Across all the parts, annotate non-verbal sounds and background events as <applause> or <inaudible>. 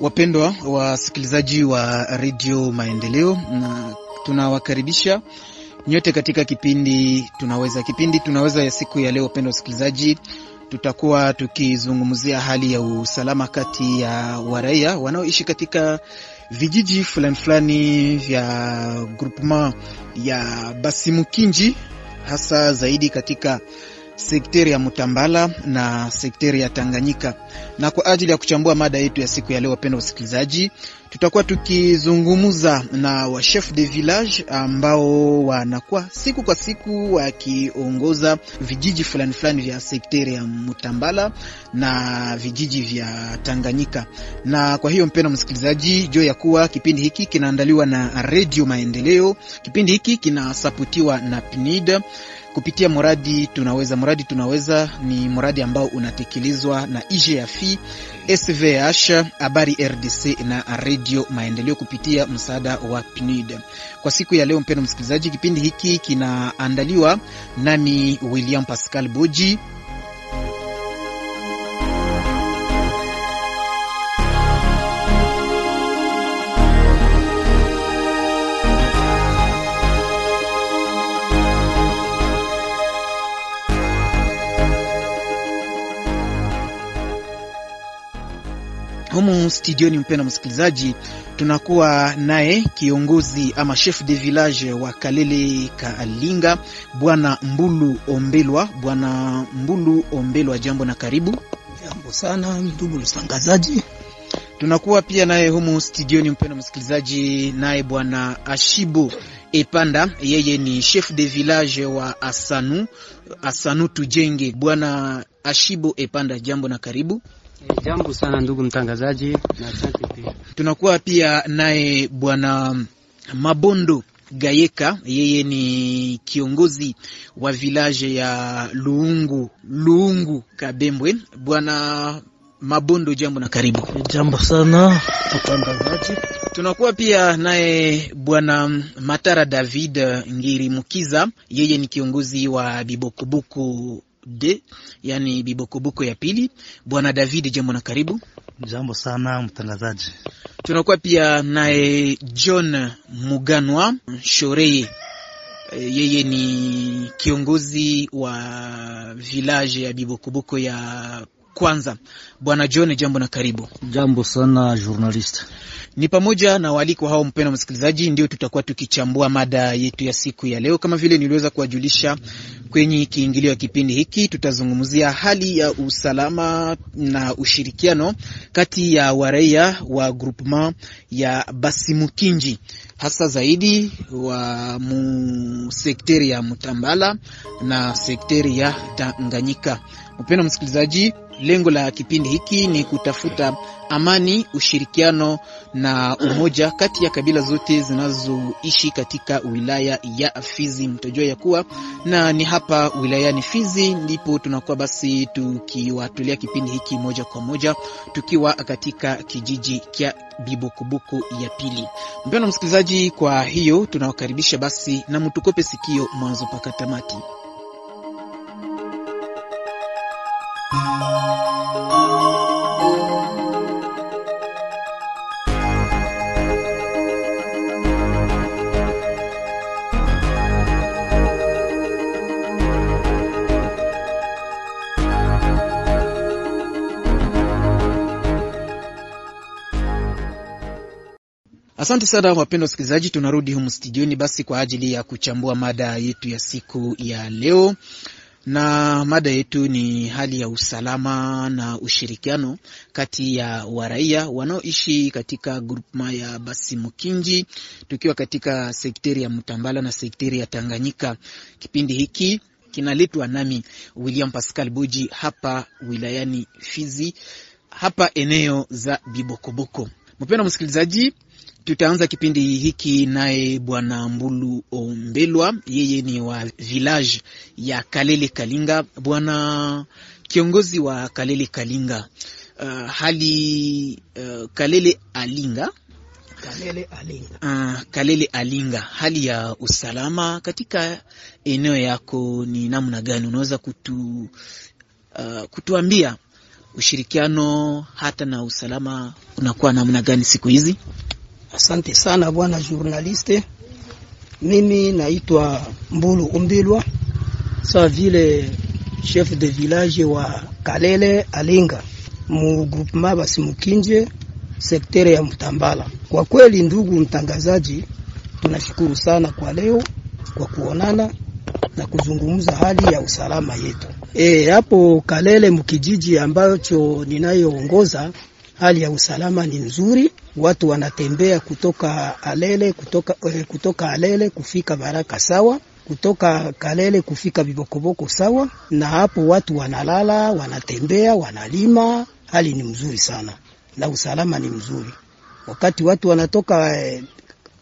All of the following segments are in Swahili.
Wapendwa wasikilizaji wa redio Maendeleo, na tunawakaribisha nyote katika kipindi tunaweza. Kipindi tunaweza ya siku ya leo, wapendwa wasikilizaji, tutakuwa tukizungumzia hali ya usalama kati ya waraia wanaoishi katika vijiji fulani fulani vya groupement ya Basimukinji, hasa zaidi katika sekteri ya Mtambala na sekteri ya Tanganyika. Na kwa ajili ya kuchambua mada yetu ya siku ya leo, wapenda wasikilizaji, tutakuwa tukizungumza na wa chef de village ambao wanakuwa siku kwa siku wakiongoza vijiji fulani fulani vya sekteri ya Mtambala na vijiji vya Tanganyika. Na kwa hiyo mpenda msikilizaji, jo ya kuwa kipindi hiki kinaandaliwa na Radio Maendeleo. Kipindi hiki kinasapotiwa na PNID kupitia mradi tunaweza. Mradi tunaweza ni mradi ambao unatekelezwa na IGFI, SVH, Habari RDC na Radio Maendeleo kupitia msaada wa PNUD. Kwa siku ya leo, mpendo msikilizaji, kipindi hiki kinaandaliwa nami William Pascal Boji. Humu studioni, mpenda msikilizaji, tunakuwa naye kiongozi ama chef de village wa Kalele Kaalinga, bwana Mbulu Ombelwa. Bwana Mbulu Ombelwa, jambo na karibu. Jambo sana ndugu mtangazaji. Tunakuwa pia naye humu studioni, mpenda msikilizaji, naye bwana Ashibo Epanda, yeye ni chef de village wa Asanu Asanu Tujenge. Bwana Ashibo Epanda, jambo na karibu. Jambo sana ndugu mtangazaji, na asante pia. Tunakuwa pia naye bwana Mabondo Gayeka, yeye ni kiongozi wa village ya Luungu Luungu Kabembwe. Bwana Mabondo, jambo na karibu. Jambo sana mtangazaji. Tunakuwa pia naye bwana Matara David Ngiri Mukiza, yeye ni kiongozi wa Bibokubuku de yani Bibokoboko ya pili. Bwana David, jambo na karibu. Jambo sana mtangazaji. Tunakuwa pia naye John Muganwa Shoreye, yeye ni kiongozi wa village ya Bibokoboko ya kwanza. Bwana John, jambo na karibu. Jambo sana journalist. Ni pamoja na waalikwa hao, mpendwa msikilizaji, ndio tutakuwa tukichambua mada yetu ya siku ya leo. Kama vile niliweza kuwajulisha kwenye kiingilio ya kipindi hiki, tutazungumzia hali ya usalama na ushirikiano kati ya waraia wa groupement ya Basimukinji, hasa zaidi wa mu sekteri ya Mutambala na sekteri ya Tanganyika. Mpendwa msikilizaji, lengo la kipindi hiki ni kutafuta amani, ushirikiano na umoja kati ya kabila zote zinazoishi katika wilaya ya Fizi. Mtajua ya kuwa na ni hapa wilayani Fizi ndipo tunakuwa basi tukiwatolea kipindi hiki moja kwa moja tukiwa katika kijiji cha Bibukubuku ya pili. Mpendwa msikilizaji, kwa hiyo tunawakaribisha basi na mtukope sikio mwanzo mpaka tamati. Asante sana wapendwa wasikilizaji, tunarudi humu studioni basi kwa ajili ya kuchambua mada yetu ya siku ya leo, na mada yetu ni hali ya usalama na ushirikiano kati ya waraia wanaoishi katika grupma ya Basimukinji, tukiwa katika sekteri ya Mtambala na sekteri ya Tanganyika. Kipindi hiki kinaletwa nami William Pascal Buji hapa wilayani Fizi, hapa eneo za Bibokoboko. Mpendwa msikilizaji, Tutaanza kipindi hiki naye bwana Mbulu Ombelwa, yeye ni wa village ya Kalele Kalinga. Bwana kiongozi wa Kalele Kalinga, uh, hali uh, Kalele Alinga Kalele Alinga. Uh, Kalele Alinga, hali ya usalama katika eneo yako ni namna gani? Unaweza kutu, uh, kutuambia ushirikiano hata na usalama unakuwa namna gani siku hizi? Asante sana bwana journaliste. Mimi naitwa Mbulu Umbilwa, sawa vile chef de village wa Kalele Alinga mu groupement Basimukinje sektere ya Mtambala. Kwa kweli, ndugu mtangazaji, tunashukuru sana kwa leo kwa kuonana na kuzungumza hali ya usalama yetu. E, hapo Kalele mkijiji ambacho ninayoongoza, hali ya usalama ni nzuri. Watu wanatembea kutoka Alele kutoka, eh, kutoka Alele kufika Baraka sawa, kutoka Kalele kufika Bibokoboko sawa, na hapo watu wanalala, wanatembea, wanalima. Hali ni mzuri sana na usalama ni mzuri. Wakati watu wanatoka eh,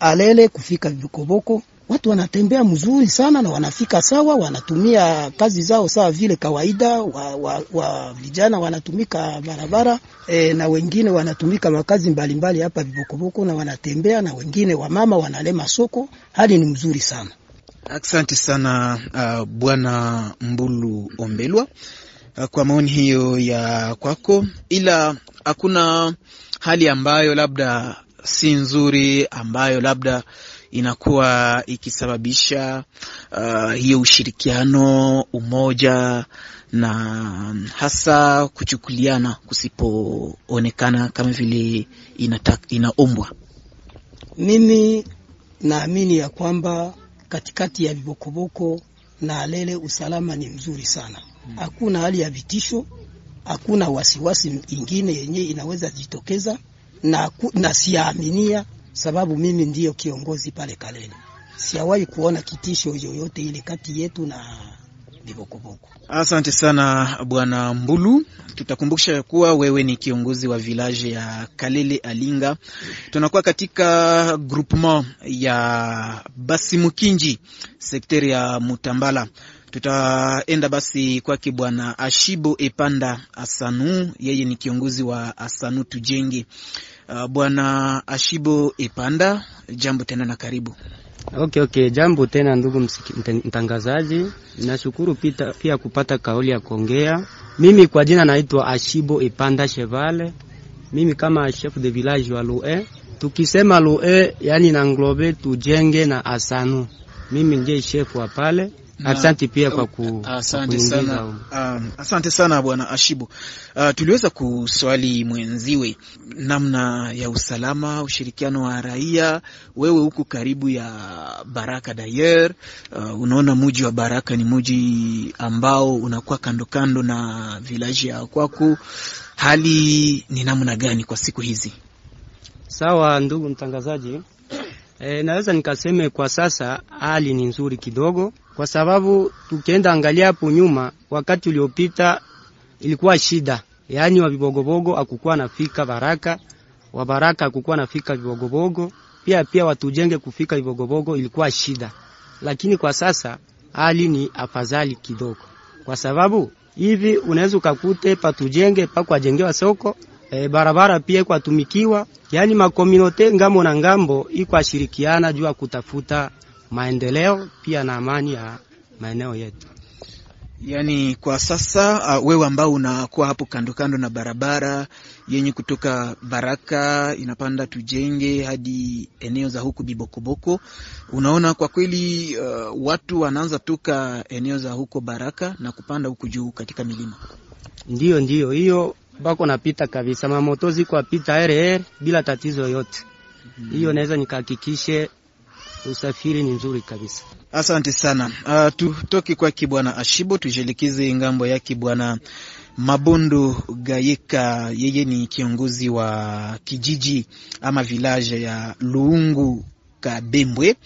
Alele kufika Bibokoboko watu wanatembea mzuri sana na wanafika sawa, wanatumia kazi zao sawa vile kawaida. Wa, wa, wa vijana wanatumika barabara e, na wengine wanatumika makazi mbalimbali hapa vibokoboko, na wanatembea, na wengine wamama wanalema soko. Hali ni mzuri sana. Asante sana uh, bwana Mbulu Ombelwa uh, kwa maoni hiyo ya kwako, ila hakuna hali ambayo labda si nzuri ambayo labda inakuwa ikisababisha uh, hiyo ushirikiano, umoja na hasa kuchukuliana kusipoonekana kama vile inaombwa. Mimi naamini ya kwamba katikati ya vibokoboko na Alele usalama ni mzuri sana, hakuna hali ya vitisho, hakuna wasiwasi ingine yenye inaweza jitokeza na, na siyaaminia sababu mimi ndiyo kiongozi pale Kalele, siawahi kuona kitisho yoyote ile kati yetu na Bibokoboko. Asante sana bwana Mbulu, tutakumbusha kuwa wewe ni kiongozi wa village ya Kalele Alinga. Tunakuwa katika groupement ya Basimukinji sekteri ya Mutambala. Tutaenda basi kwake bwana Ashibo Epanda Asanu, yeye ni kiongozi wa Asanu Tujenge. Uh, bwana Ashibo Ipanda, jambo tena na karibu. Okay, okay, jambo tena ndugu mtangazaji, nashukuru pita, pia kupata kauli ya kuongea. Mimi kwa jina naitwa Ashibo Ipanda Chevale, mimi kama chef de village wa Lue. Tukisema Lue yani na nglobe Tujenge na Asanu, mimi ndiye chef wa pale Asante pia kwa ku, asante sana, um, asante sana bwana Ashibu. Uh, tuliweza kuswali mwenziwe namna ya usalama, ushirikiano wa raia. Wewe huku karibu ya Baraka dayer, uh, unaona muji wa Baraka ni muji ambao unakuwa kando kando na vilaji ya kwako. Hali ni namna gani kwa siku hizi? Sawa ndugu mtangazaji. E, naweza nikaseme kwa sasa hali ni nzuri kidogo, kwa sababu tukienda angalia hapo nyuma, wakati uliopita ilikuwa shida, yaani wa vibogobogo akukuwa nafika Baraka, wa Baraka akukuwa nafika vibogobogo, pia pia watujenge kufika vibogobogo ilikuwa shida, lakini kwa sasa hali ni afadhali kidogo, kwa sababu hivi unaweza ukakute patujenge pakwajengewa soko E, barabara pia kwatumikiwa, yaani makominote ng'ambo na ng'ambo iko ashirikiana juu ya kutafuta maendeleo pia na amani ya maeneo yetu. Yaani kwa sasa uh, wewe ambao unakuwa hapo kando kando na barabara yenye kutoka Baraka inapanda Tujenge hadi eneo za huku Bibokoboko, unaona kwa kweli uh, watu wanaanza toka eneo za huko Baraka na kupanda huku juu katika milima. Ndiyo, ndiyo hiyo bako napita kabisa, mamoto ziko apita RR bila tatizo yote hiyo. mm -hmm. Naweza nikahakikishe usafiri ni nzuri kabisa. Asante sana. Uh, tutoke kwake bwana Ashibo tujelekeze ng'ambo yake bwana Mabondo Gayeka, yeye ni kiongozi wa kijiji ama vilaje ya Luungu Kabembwe,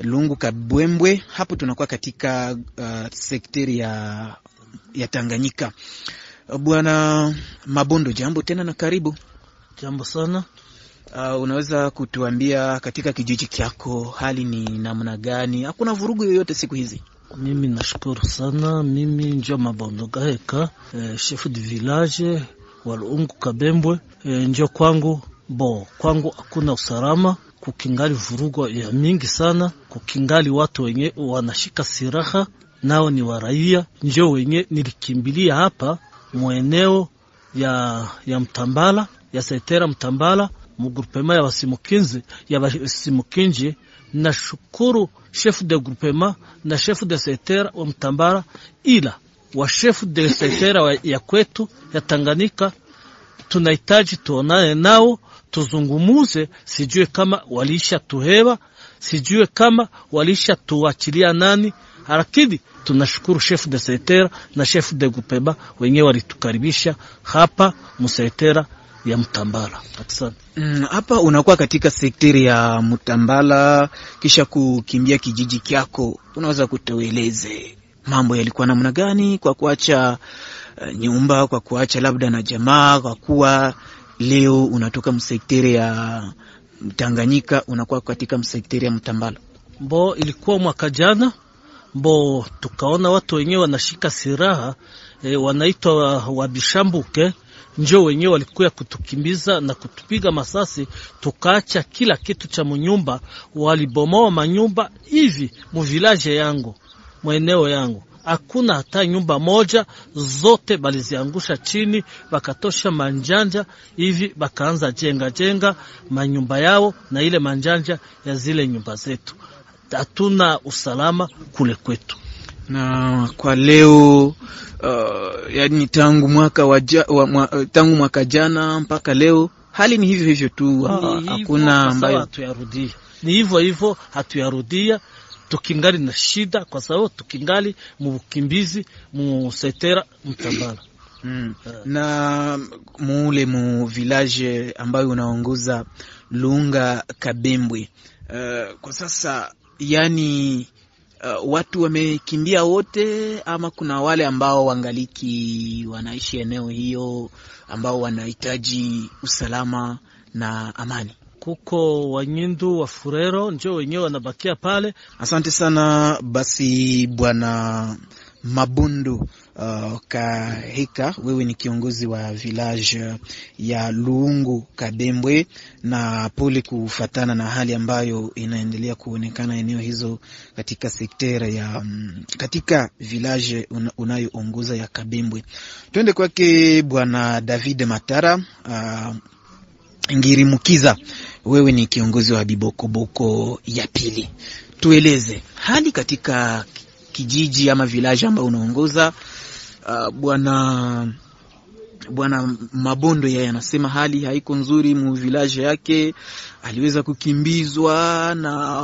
Luungu Kabwembwe. Hapo tunakuwa katika uh, sekteri ya, ya Tanganyika. Bwana Mabondo, jambo tena na karibu. Jambo sana. Uh, unaweza kutuambia katika kijiji chako hali ni namna gani? Hakuna vurugu yoyote siku hizi? Mimi nashukuru sana. Mimi njo Mabondo Gaheka, eh, chef de village Walungu Kabembwe. Eh, njo kwangu bo kwangu hakuna usalama, kukingali vurugu ya mingi sana, kukingali watu wenye wanashika silaha nao ni waraia, njo wenye nilikimbilia hapa mweneo ya, ya Mtambala ya Setera Mtambala mugrupema ya wasimukinzi ya wasimukinji. Nashukuru chef de groupema na chef de secteur wa Mtambara, ila wa chef de setera ya kwetu ya Tanganyika tunahitaji tuonane nao tuzungumuze, sijue kama walisha tuhewa, sijue kama walisha tuachilia nani, lakini tunashukuru chef de secteur na chef de groupema wenyewe walitukaribisha hapa musetera ya Mtambala. Asante. Mm, hapa unakuwa katika sekteri ya Mtambala kisha kukimbia kijiji kyako, unaweza kutueleze mambo yalikuwa namna gani kwa kuacha uh, nyumba kwa kuacha labda na jamaa, kwa kuwa leo unatoka msekteri ya Tanganyika unakuwa katika msekteri ya Mtambala? Mbo ilikuwa mwaka jana, mbo tukaona watu wenyewe wanashika siraha e, wanaitwa wabishambuke njo wenyewe walikuya kutukimbiza na kutupiga masasi, tukaacha kila kitu cha munyumba. Walibomoa manyumba hivi muvilaje yangu mweneo yangu, hakuna hata nyumba moja, zote baliziangusha chini, bakatosha manjanja hivi, bakaanza jenga jenga manyumba yao na ile manjanja ya zile nyumba zetu. Hatuna usalama kule kwetu na kwa leo uh, yani tangu mwaka wa, wa, mwa, tangu mwaka jana mpaka leo hali ni hivyo hivyo tu, hakuna ambayo hatuyarudia. Ni hivyo hivyo, hatuyarudia tukingali na shida, kwa sababu tukingali mukimbizi musetera Mtambala. Mm. Na muule mu village ambayo unaongoza Lunga Kabembwe, uh, kwa sasa yani Uh, watu wamekimbia wote ama kuna wale ambao wangaliki wanaishi eneo hiyo ambao wanahitaji usalama na amani? Kuko Wanyindu wa Furero njo wenyewe wanabakia pale. Asante sana. Basi bwana Mabundu uh, Kahika, wewe ni kiongozi wa village ya Luungu Kabembwe, na pole kufatana na hali ambayo inaendelea kuonekana eneo hizo katika sektera ya um, katika village una, unayoongoza ya Kabembwe. Twende kwake bwana David Matara uh, Ngirimukiza, wewe ni kiongozi wa Bibokoboko ya pili, tueleze hali katika kijiji ama village ambayo unaongoza. Uh, bwana bwana Mabondo yeye anasema hali haiko nzuri mu village yake, aliweza kukimbizwa na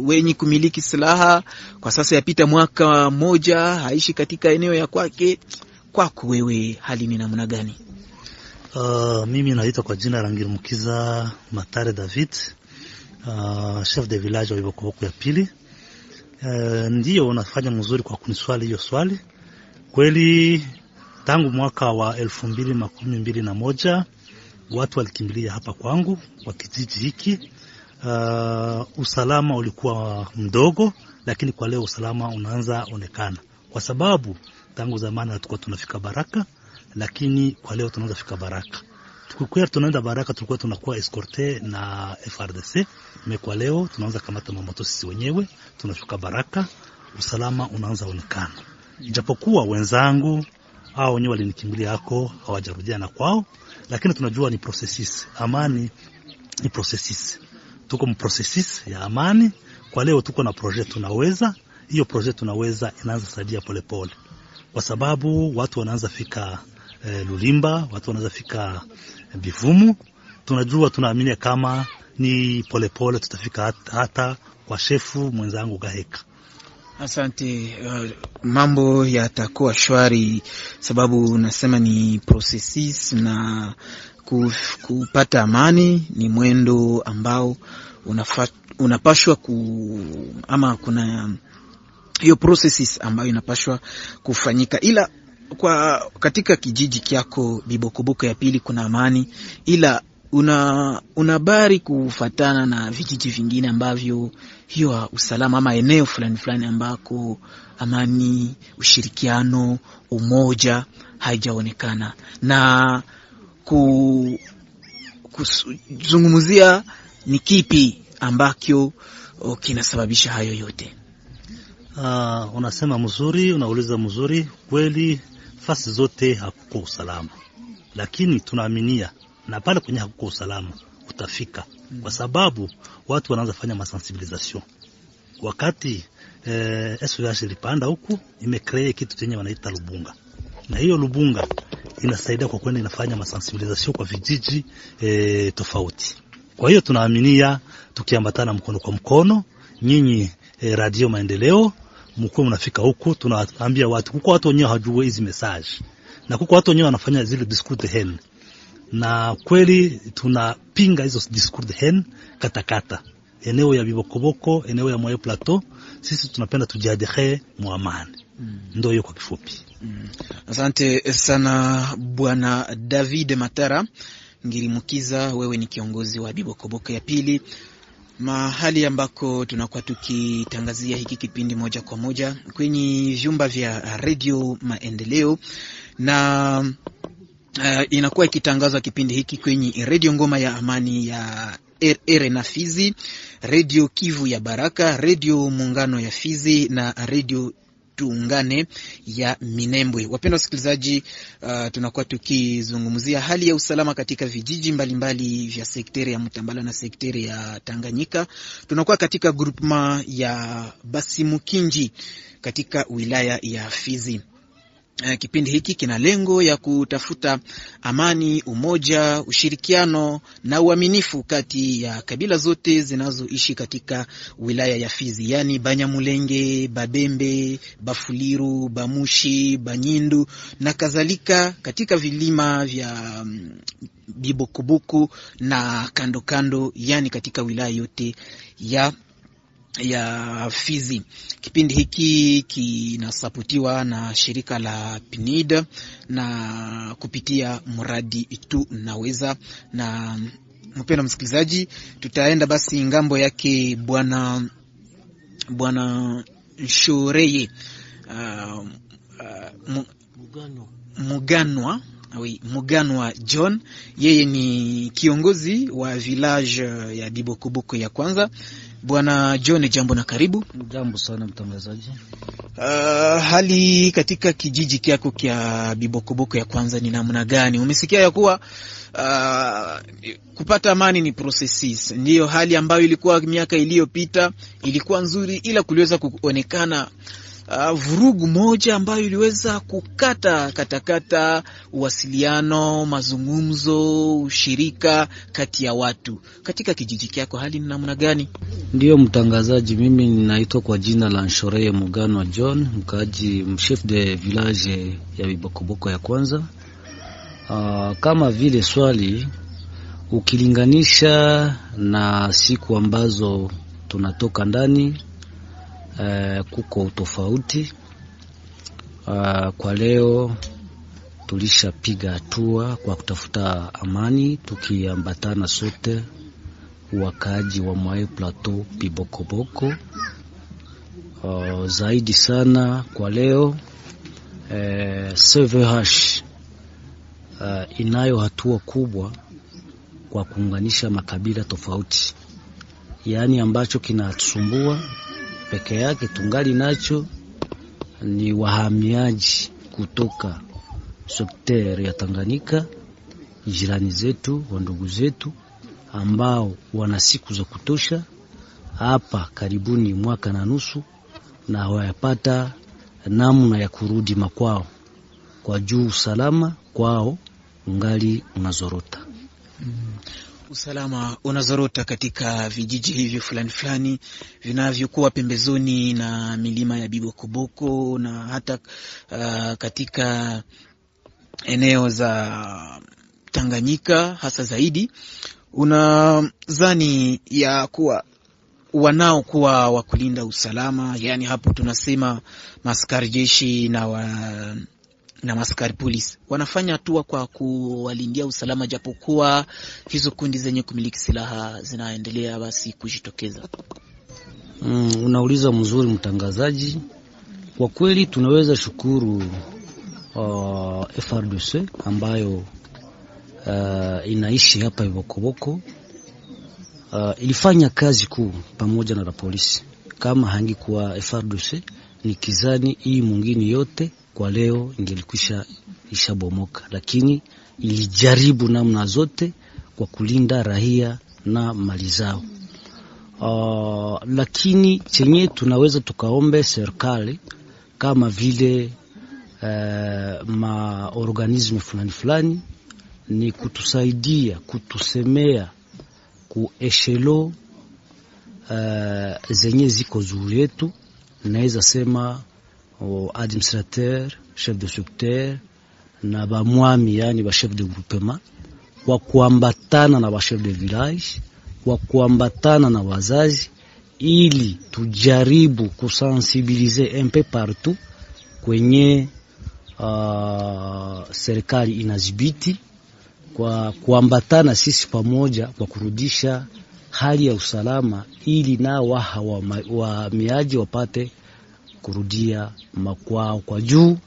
wenye kumiliki silaha. Kwa sasa yapita mwaka moja haishi katika eneo ya kwake. Kwako wewe hali ni namna gani? Uh, mimi naitwa kwa jina la Ngirumukiza Matare David, uh, chef de village wa Ibokoboko ya pili. Uh, ndio unafanya mzuri kwa kuniswali hiyo swali. Kweli tangu mwaka wa elfu mbili makumi mbili na moja watu walikimbilia hapa kwangu kwa kijiji hiki. Uh, usalama ulikuwa mdogo, lakini kwa leo usalama unaanza onekana, kwa sababu tangu zamani hatukuwa tunafika Baraka, lakini kwa leo tunaanza fika Baraka. Tukikuwa tunaenda Baraka tulikuwa tunakuwa escorte na FRDC, me kwa leo tunaanza kamata mamoto sisi wenyewe, tunafika Baraka, usalama unaanza onekana, japokuwa wenzangu hao wenyewe walinikimbilia hako hawajarudiana kwao, lakini tunajua ni processes. Amani ni processes, tuko mprocesses ya amani. Kwa leo tuko na projet tunaweza, hiyo projet tunaweza inaanza saidia polepole, kwa sababu watu wanaanza fika eh, Lulimba, watu wanaanza fika eh, Bivumu. Tunajua tunaamini kama ni polepole tutafika hata, hata kwa shefu mwenzangu Gaheka. Asante. Uh, mambo yatakuwa shwari, sababu nasema ni processes na kupata amani ni mwendo ambao unafa, unapashwa ku ama kuna hiyo processes ambayo inapashwa kufanyika, ila kwa katika kijiji kyako Bibokoboko ya pili kuna amani, ila una una habari kufatana na vijiji vingine ambavyo hiyo usalama ama eneo fulani fulani ambako amani, ushirikiano, umoja haijaonekana na ku, kuzungumzia ni kipi ambacho kinasababisha hayo yote? Uh, unasema mzuri, unauliza mzuri kweli. Fasi zote hakuko usalama, lakini tunaaminia na pale kwenye hakuko usalama utafika, kwa sababu watu wanaanza fanya masensibilisation. Wakati eh, SOS ilipanda huku imekree kitu chenye wanaita Lubunga, na hiyo Lubunga inasaidia kwa kwenda inafanya masensibilisation kwa vijiji eh, tofauti. Kwa hiyo tunaaminia tukiambatana mkono kwa mkono, nyinyi eh, Radio Maendeleo mkuwe mnafika huku, tunaambia watu kuko watu wenyewe hawajui hizi message. Na kuko watu wenyewe wanafanya zile discours haine, na kweli tunapinga hizo discours de haine katakata eneo ya Bibokoboko, eneo ya Moyo Plateau. Sisi tunapenda tujiadhere mwamani. mm. Ndo hiyo kwa kifupi. Mm. Asante sana Bwana David Matara Ngirimukiza, wewe ni kiongozi wa Bibokoboko ya pili mahali ambako tunakuwa tukitangazia hiki kipindi moja kwa moja kwenye vyumba vya redio Maendeleo na uh, inakuwa ikitangazwa kipindi hiki kwenye redio Ngoma ya Amani ya RNA Fizi, redio Kivu ya Baraka, redio Muungano ya Fizi na redio Tuungane ya Minembwe. Wapendwa wasikilizaji, uh, tunakuwa tukizungumzia hali ya usalama katika vijiji mbalimbali mbali vya sekteri ya Mtambala na sekteri ya Tanganyika. Tunakuwa katika grupema ya Basimukinji katika wilaya ya Fizi. Uh, kipindi hiki kina lengo ya kutafuta amani, umoja, ushirikiano na uaminifu kati ya kabila zote zinazoishi katika wilaya ya Fizi, yaani Banyamulenge, Babembe, Bafuliru, Bamushi, Banyindu na kadhalika katika vilima vya Bibukubuku Bibokobuku na kando kando, yaani katika wilaya yote ya ya Fizi. Kipindi hiki kinasapotiwa na shirika la PNID na kupitia mradi tu naweza. Na mpendwa msikilizaji, tutaenda basi ng'ambo yake bwana bwana Shoreye uh, uh, Muganwa Oui, Muganwa John, yeye ni kiongozi wa village ya Dibokoboko ya kwanza. Bwana John, jambo na karibu. Jambo sana mtangazaji. Uh, hali katika kijiji kyako kya Bibokoboko ya kwanza ni namna gani? Umesikia ya kuwa uh, kupata amani ni processes, ndiyo hali ambayo ilikuwa miaka iliyopita ilikuwa nzuri, ila kuliweza kuonekana Uh, vurugu moja ambayo iliweza kukata katakata uwasiliano, mazungumzo, ushirika kati ya watu. Katika kijiji chako. hali ni namna gani? Ndiyo mtangazaji, mimi ninaitwa kwa jina la Nshoreye Muganwa John, mkaaji mchef de village ya Bibokoboko ya kwanza. Uh, kama vile swali ukilinganisha na siku ambazo tunatoka ndani Uh, kuko utofauti uh, kwa leo tulishapiga hatua kwa kutafuta amani tukiambatana sote wakaaji wa Mwae Plateau Bibokoboko. Uh, zaidi sana kwa leo uh, CVH uh, inayo hatua kubwa kwa kuunganisha makabila tofauti, yaani ambacho kinatusumbua peke yake tungali nacho ni wahamiaji kutoka sekter ya Tanganyika, jirani zetu wa ndugu zetu ambao wana siku za kutosha hapa karibuni mwaka na nusu, na hawayapata namna ya kurudi makwao kwa juu usalama kwao ungali unazorota. mm. Usalama unazorota katika vijiji hivyo fulani fulani vinavyokuwa pembezoni na milima ya Bibokoboko na hata uh, katika eneo za Tanganyika hasa zaidi. Unadhani ya kuwa wanaokuwa wa kulinda usalama, yaani hapo tunasema maskari jeshi na wa na maskari polisi wanafanya hatua kwa kuwalindia usalama, japokuwa hizo kundi zenye kumiliki silaha zinaendelea basi kujitokeza. Mm, unauliza mzuri mtangazaji. Kwa kweli tunaweza shukuru uh, FRDC ambayo uh, inaishi hapa Ibokoboko uh, ilifanya kazi kuu pamoja na la polisi. Kama hangikuwa FRDC ni kizani hii mwingine yote kwa leo ingelikwisha ishabomoka, lakini ilijaribu namna zote kwa kulinda raia na mali zao. Uh, lakini chenye tunaweza tukaombe serikali kama vile uh, maorganisme fulani fulani ni kutusaidia kutusemea kueshelo uh, zenye ziko juu yetu, naweza sema administrateur chef de secteur na bamwami, yani ba chef de groupement kwa kuambatana na ba chef de village kwa kuambatana na wazazi ili tujaribu kusensibilize peu partout kwenye uh, serikali inadhibiti, kwa kuambatana sisi pamoja kwa kurudisha hali ya usalama, ili nao wahamiaji wapate kurudia makwao kwa juu.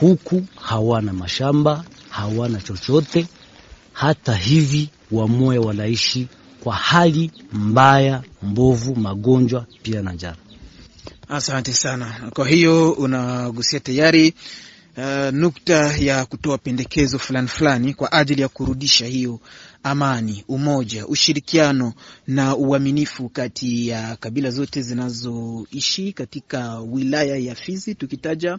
Huku hawana mashamba, hawana chochote, hata hivi wamoya wanaishi kwa hali mbaya mbovu, magonjwa pia na njaa. Asante sana. Kwa hiyo unagusia tayari uh, nukta ya kutoa pendekezo fulani fulani kwa ajili ya kurudisha hiyo amani, umoja, ushirikiano na uaminifu kati ya kabila zote zinazoishi katika wilaya ya Fizi, tukitaja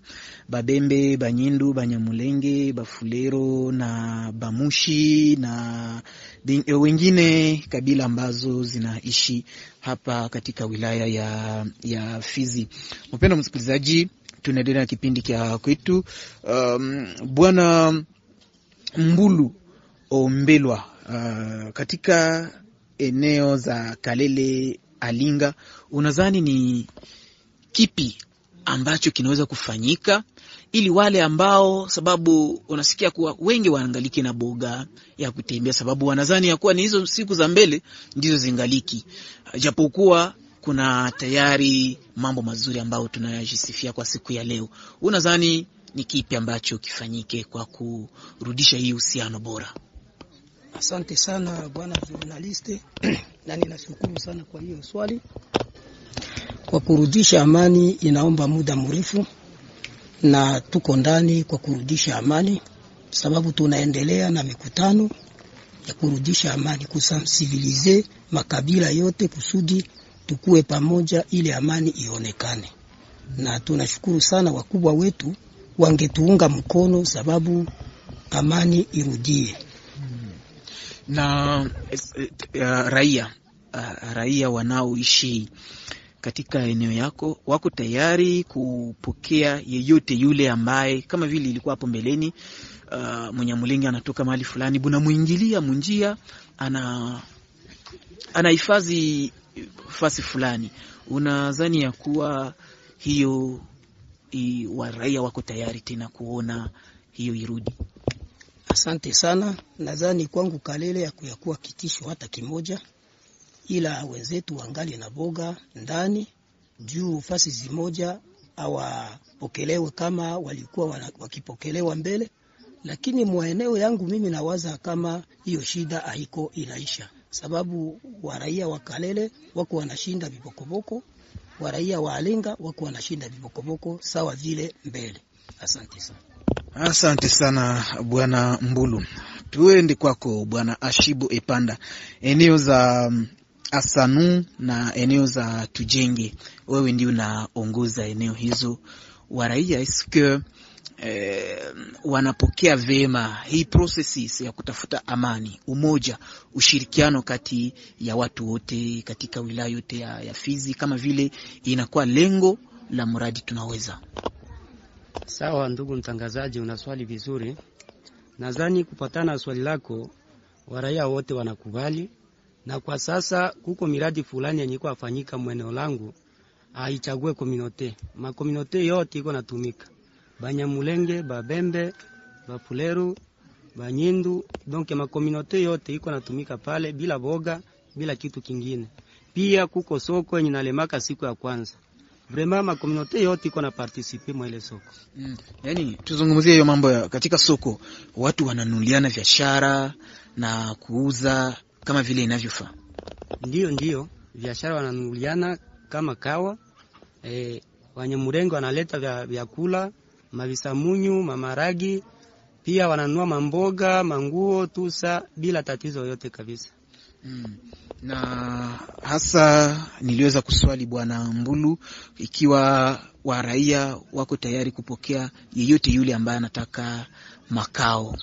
Babembe, Banyindu, Banyamulenge, Bafulero na Bamushi na wengine kabila ambazo zinaishi hapa katika wilaya ya, ya Fizi. Mpendwa msikilizaji, tunaendelea na kipindi kya kwetu. Um, Bwana Mbulu Ombelwa Uh, katika eneo za Kalele Alinga, unadhani ni kipi ambacho kinaweza kufanyika ili wale ambao, sababu unasikia kuwa wengi waangaliki na boga ya kutembea, sababu wanadhani ya kuwa ni hizo siku za mbele ndizo zingaliki, japokuwa kuna tayari mambo mazuri ambayo tunayajisifia kwa siku ya leo. Unadhani ni kipi ambacho kifanyike kwa kurudisha hii uhusiano bora? Asante sana bwana journaliste, <clears throat> na ninashukuru sana kwa hiyo swali. Kwa kurudisha amani inaomba muda mrefu, na tuko ndani kwa kurudisha amani, sababu tunaendelea na mikutano ya kurudisha amani, kusansibilize makabila yote kusudi tukue pamoja, ili amani ionekane. Na tunashukuru sana wakubwa wetu wangetuunga mkono, sababu amani irudie na uh, raia uh, raia wanaoishi katika eneo yako wako tayari kupokea yeyote yule ambaye kama vile ilikuwa hapo mbeleni, uh, Mwenyamulingi anatoka mahali fulani, bunamwingilia munjia, ana anahifadhi fasi fulani. Unadhani ya kuwa hiyo i, waraia wako tayari tena kuona hiyo irudi? Asante sana. Nadhani kwangu Kalele ya kuyakuwa kitisho hata kimoja, ila wenzetu wangali na boga ndani juu fasi zimoja awapokelewe kama walikuwa wakipokelewa mbele, lakini mwaeneo yangu mimi nawaza kama hiyo shida haiko inaisha, sababu waraia wa Kalele wako wanashinda vibokoboko, waraia wa Alenga wako wanashinda vibokoboko sawa vile mbele. Asante sana. Asante sana bwana Mbulu. Tuende kwako bwana Ashibu Epanda, eneo za Asanu na eneo za Tujenge, wewe ndio unaongoza eneo hizo. Waraia eske eh, wanapokea vema hii processes ya kutafuta amani, umoja, ushirikiano kati ya watu wote katika wilaya yote ya, ya Fizi, kama vile inakuwa lengo la mradi tunaweza Sawa ndugu mtangazaji, una swali vizuri. Nadhani kupatana na swali lako, waraia wote wanakubali, na kwa sasa kuko miradi fulani yenye iko afanyika mweneo langu, aichague kominote, makominote yote iko natumika Banyamulenge, Babembe, Bafuleru, Banyindu, donc makominote yote iko natumika pale bila boga, bila kitu kingine. Pia kuko soko yenye nalemaka siku ya kwanza. Vraiment makominote yote iko na participer mwa ile soko. Mm. Yaani tuzungumzie hiyo mambo ya katika soko, watu wananunuliana biashara na kuuza kama vile inavyofaa. Ndiyo, ndiyo, biashara wananunuliana kama kawa. E, Wanyamulenge wanaleta vya vyakula, mavisamunyu, mamaragi, pia wananunua mamboga, manguo, tusa bila tatizo yoyote kabisa. Mm. Na hasa niliweza kuswali Bwana Mbulu ikiwa wa raia wako tayari kupokea yeyote yule ambaye anataka makao.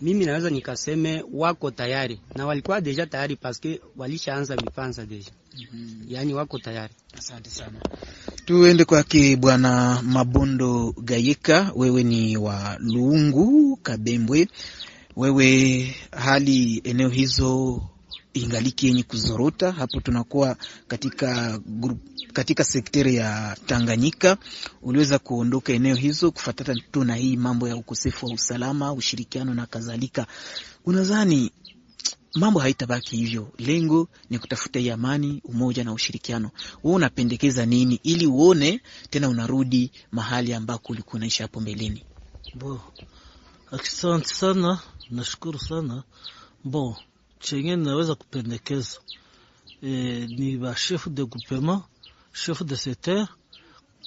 Mimi naweza nikaseme wako tayari na walikuwa deja tayari paske walishaanza vipanza deja. Yaani wako tayari. Asante sana. Tuende kwake Bwana Mabondo Gayeka, wewe ni wa Luungu Kabembwe. Wewe hali eneo hizo ingaliki yenye kuzorota hapo, tunakuwa katika grup, katika sekteri ya Tanganyika. Uliweza kuondoka eneo hizo kufatata tu na hii mambo ya ukosefu wa usalama, ushirikiano na kadhalika. Unadhani mambo haitabaki hivyo? Lengo ni kutafuta hii amani, umoja na ushirikiano. Wewe unapendekeza nini ili uone tena unarudi mahali ambako ulikuwa unaishi hapo mbeleni? Bo, asante sana, nashukuru sana. Bo, chenye naweza kupendekeza e, ni ba chef de groupement, chef de secteur,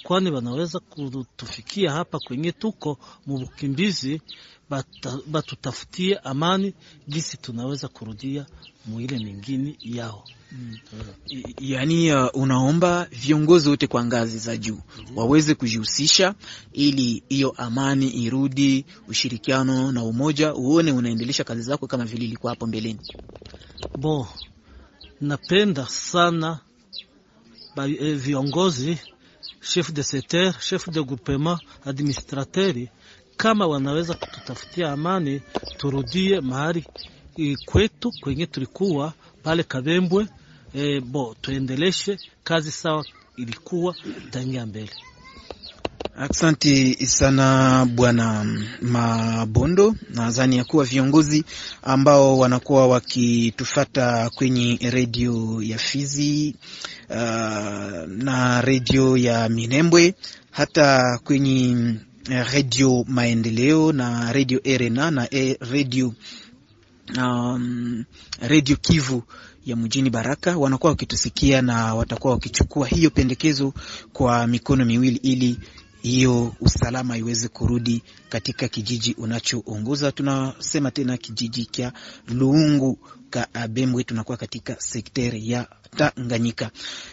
kwani wanaweza kutufikia hapa kwenye tuko mubukimbizi, batutafutie amani gisi tunaweza kurudia mwile mingine yao. Mm. Yaani, uh, unaomba viongozi wote kwa ngazi za juu waweze kujihusisha ili hiyo amani irudi, ushirikiano na umoja, uone unaendelesha kazi zako kama vile ilikuwa hapo mbeleni. Bo, napenda sana ba, eh, viongozi chef de secteur, chef de groupement, administrateri kama wanaweza kututafutia amani, turudie mahali kwetu kwenye tulikuwa pale Kabembwe. E, bo tuendeleshe kazi sawa ilikuwa tangia mbele. Asante sana Bwana Mabondo. Nadhani ya kuwa viongozi ambao wanakuwa wakitufata kwenye redio ya Fizi uh, na redio ya Minembwe hata kwenye redio Maendeleo na redio RNA na redio um, redio Kivu ya mjini Baraka wanakuwa wakitusikia na watakuwa wakichukua hiyo pendekezo kwa mikono miwili ili hiyo usalama iweze kurudi katika kijiji unachoongoza. Tunasema tena kijiji cha Luungu Kabembwe, tunakuwa katika sekteri ya Tanganyika.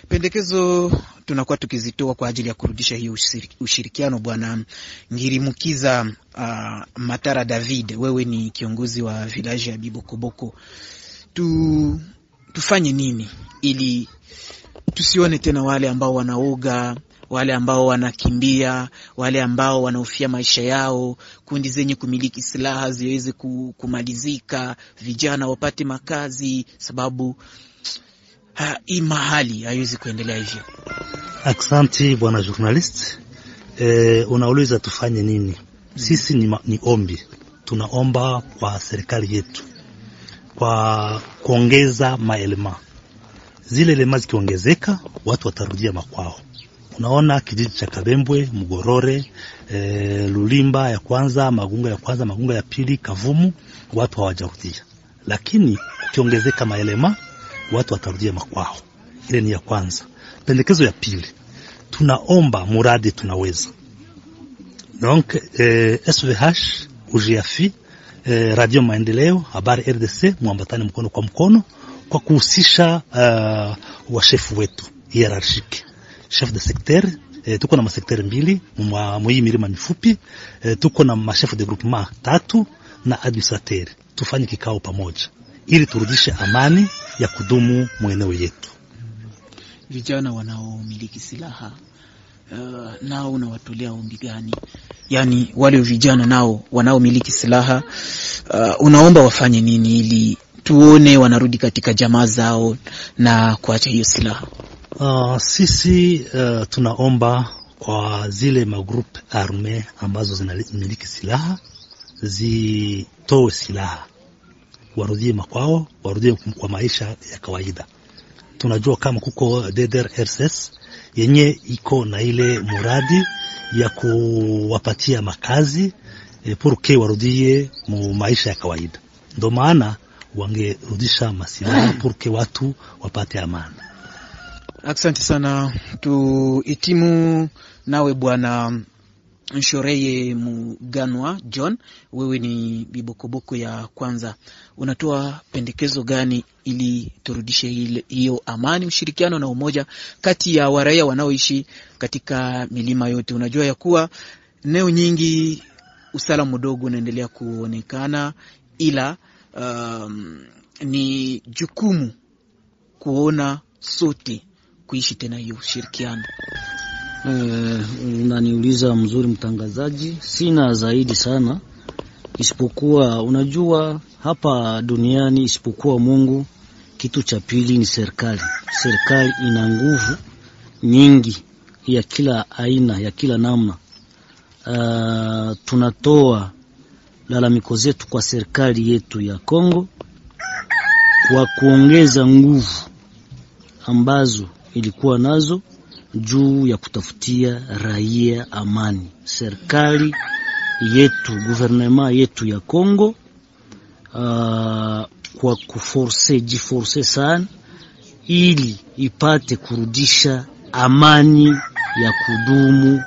Pendekezo tunakuwa tukizitoa kwa ajili ya kurudisha hiyo ushirikiano. Bwana Ngirimukiza uh, Matara David, wewe ni kiongozi wa vilaji ya Bibokoboko, tu, tufanye nini ili tusione tena wale ambao wanaoga wale ambao wanakimbia, wale ambao wanahofia maisha yao, kundi zenye kumiliki silaha ziweze kumalizika, vijana wapate makazi, sababu ha, hii mahali haiwezi kuendelea hivyo. Aksanti bwana journalist. E, unauliza tufanye nini? Sisi ni, ni ombi tunaomba kwa serikali yetu kwa kuongeza maelema, zile elema zikiongezeka, watu watarudia makwao. Unaona kijiji cha Kabembwe, Mgorore, e, Lulimba ya kwanza, Magunga ya kwanza, Magunga ya pili, Kavumu, watu hawajarudia, lakini ukiongezeka maelema watu watarudia makwao. Ile ni ya kwanza. Pendekezo ya pili, tunaomba muradi tunaweza donc eh, SVH UGFI eh, Radio Maendeleo, habari RDC, mwambatane mkono kwa mkono kwa kuhusisha uh, washefu wetu hierarchike chef de secteur eh, tuko na masekter mbili mwii milima mifupi eh, tuko na machef de groupement tatu na administrateur. Tufanye kikao pamoja ili turudishe amani ya kudumu mweneo yetu. Vijana wanaomiliki silaha uh, nao unawatolea ombi gani? Yaani wale vijana nao wanaomiliki silaha uh, unaomba wafanye nini ili tuone wanarudi katika jamaa zao na kuacha hiyo silaha? Uh, sisi uh, tunaomba kwa zile magroup arme ambazo zinamiliki silaha zitoe silaha, warudie makwao, warudie kwa maisha ya kawaida. Tunajua kama kuko DDRSS yenye iko na ile muradi ya kuwapatia makazi e, purke warudie mu maisha ya kawaida. Ndo maana wangerudisha masilaha <clears throat> purke watu wapate amani. Asante sana. Tuhitimu nawe bwana Nshoreye Muganwa John, wewe ni bibokoboko ya kwanza, unatoa pendekezo gani ili turudishe hiyo amani, ushirikiano na umoja kati ya waraia wanaoishi katika milima yote? Unajua ya kuwa eneo nyingi usalama mdogo unaendelea kuonekana, ila um, ni jukumu kuona sote kuishi tena hiyo ushirikiano. Unaniuliza uh, mzuri mtangazaji, sina zaidi sana, isipokuwa unajua, hapa duniani isipokuwa Mungu, kitu cha pili ni serikali. Serikali ina nguvu nyingi ya kila aina ya kila namna. Uh, tunatoa lalamiko zetu kwa serikali yetu ya Kongo kwa kuongeza nguvu ambazo ilikuwa nazo juu ya kutafutia raia amani. Serikali yetu guvernema yetu ya Kongo uh, kwa kuforce jiforce sana ili ipate kurudisha amani ya kudumu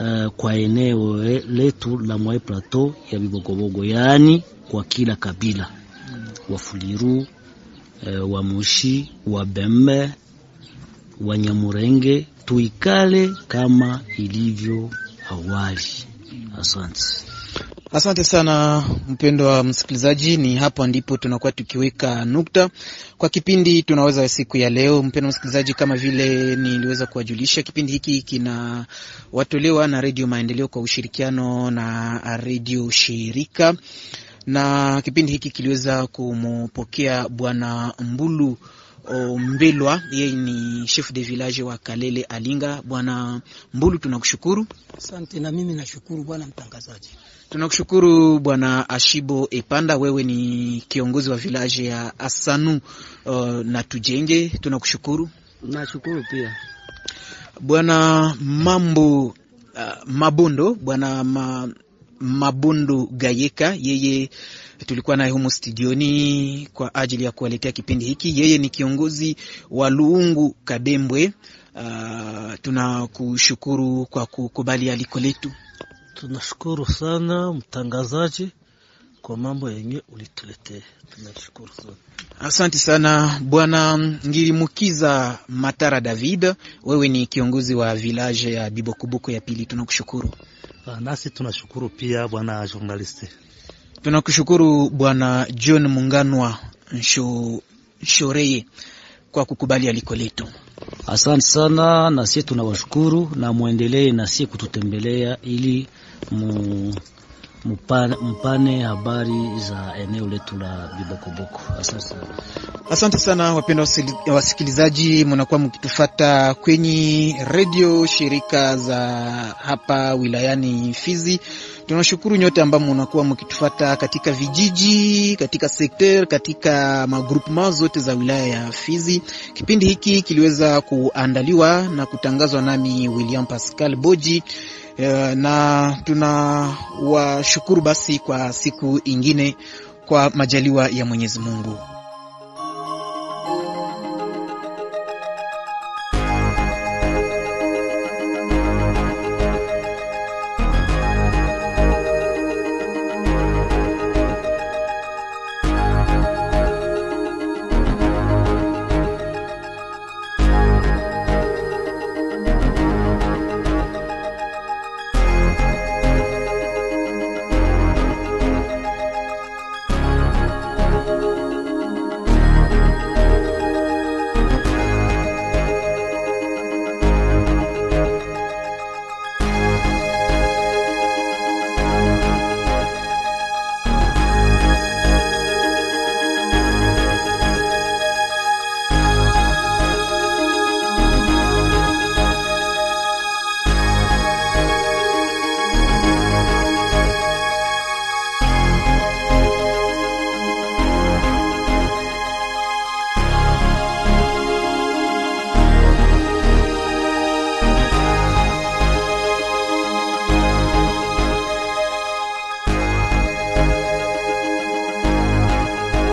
uh, kwa eneo letu la Mwai Plateau ya Bibogobogo, yaani kwa kila kabila Wafuliru, uh, Wamushi, Wabembe Wanyamurenge tuikale kama ilivyo awali. Asante, asante sana mpendo wa msikilizaji, ni hapo ndipo tunakuwa tukiweka nukta kwa kipindi tunaweza siku ya leo. Mpendo msikilizaji, kama vile niliweza kuwajulisha, kipindi hiki kinawatolewa na Redio Maendeleo kwa ushirikiano na redio shirika, na kipindi hiki kiliweza kumpokea Bwana Mbulu Mbelwa, yeye ni chef de village wa Kalele Alinga. Bwana Mbulu, tunakushukuru. Asante. Na mimi nashukuru bwana mtangazaji. Tunakushukuru bwana Ashibo Epanda, wewe ni kiongozi wa village ya Asanu uh, na Tujenge, tunakushukuru. Nashukuru pia bwana Mambo uh, Mabondo, bwana ma, Mabondo Gayeka, yeye tulikuwa naye humu studioni kwa ajili ya kuwaletea kipindi hiki. Yeye ni kiongozi wa Luungu Kadembwe. Uh, tunakushukuru kwa kukubali aliko letu. Tunashukuru sana mtangazaji kwa mambo yenye ulituletea, tunashukuru sana. Asante sana bwana Ngirimukiza Matara David, wewe ni kiongozi wa village ya Bibokubuko ya pili, tunakushukuru. Nasi tunashukuru pia bwana journaliste. Tunakushukuru bwana John Munganwa Nsho, Nshoreye kwa kukubali aliko letu. Asante sana, na sie tunawashukuru na muendelee na sie kututembelea ili mu, mupane, mpane habari za eneo letu la Bibokoboko. Asante sana. Asante sana wapendwa wasikilizaji, mnakuwa mkitufata kwenye redio shirika za hapa wilayani Fizi. Tunashukuru nyote ambao mnakuwa mkitufata katika vijiji, katika sekter, katika magroupement zote za wilaya ya Fizi. Kipindi hiki kiliweza kuandaliwa na kutangazwa nami William Pascal Boji, na tunawashukuru basi kwa siku ingine, kwa majaliwa ya Mwenyezi Mungu.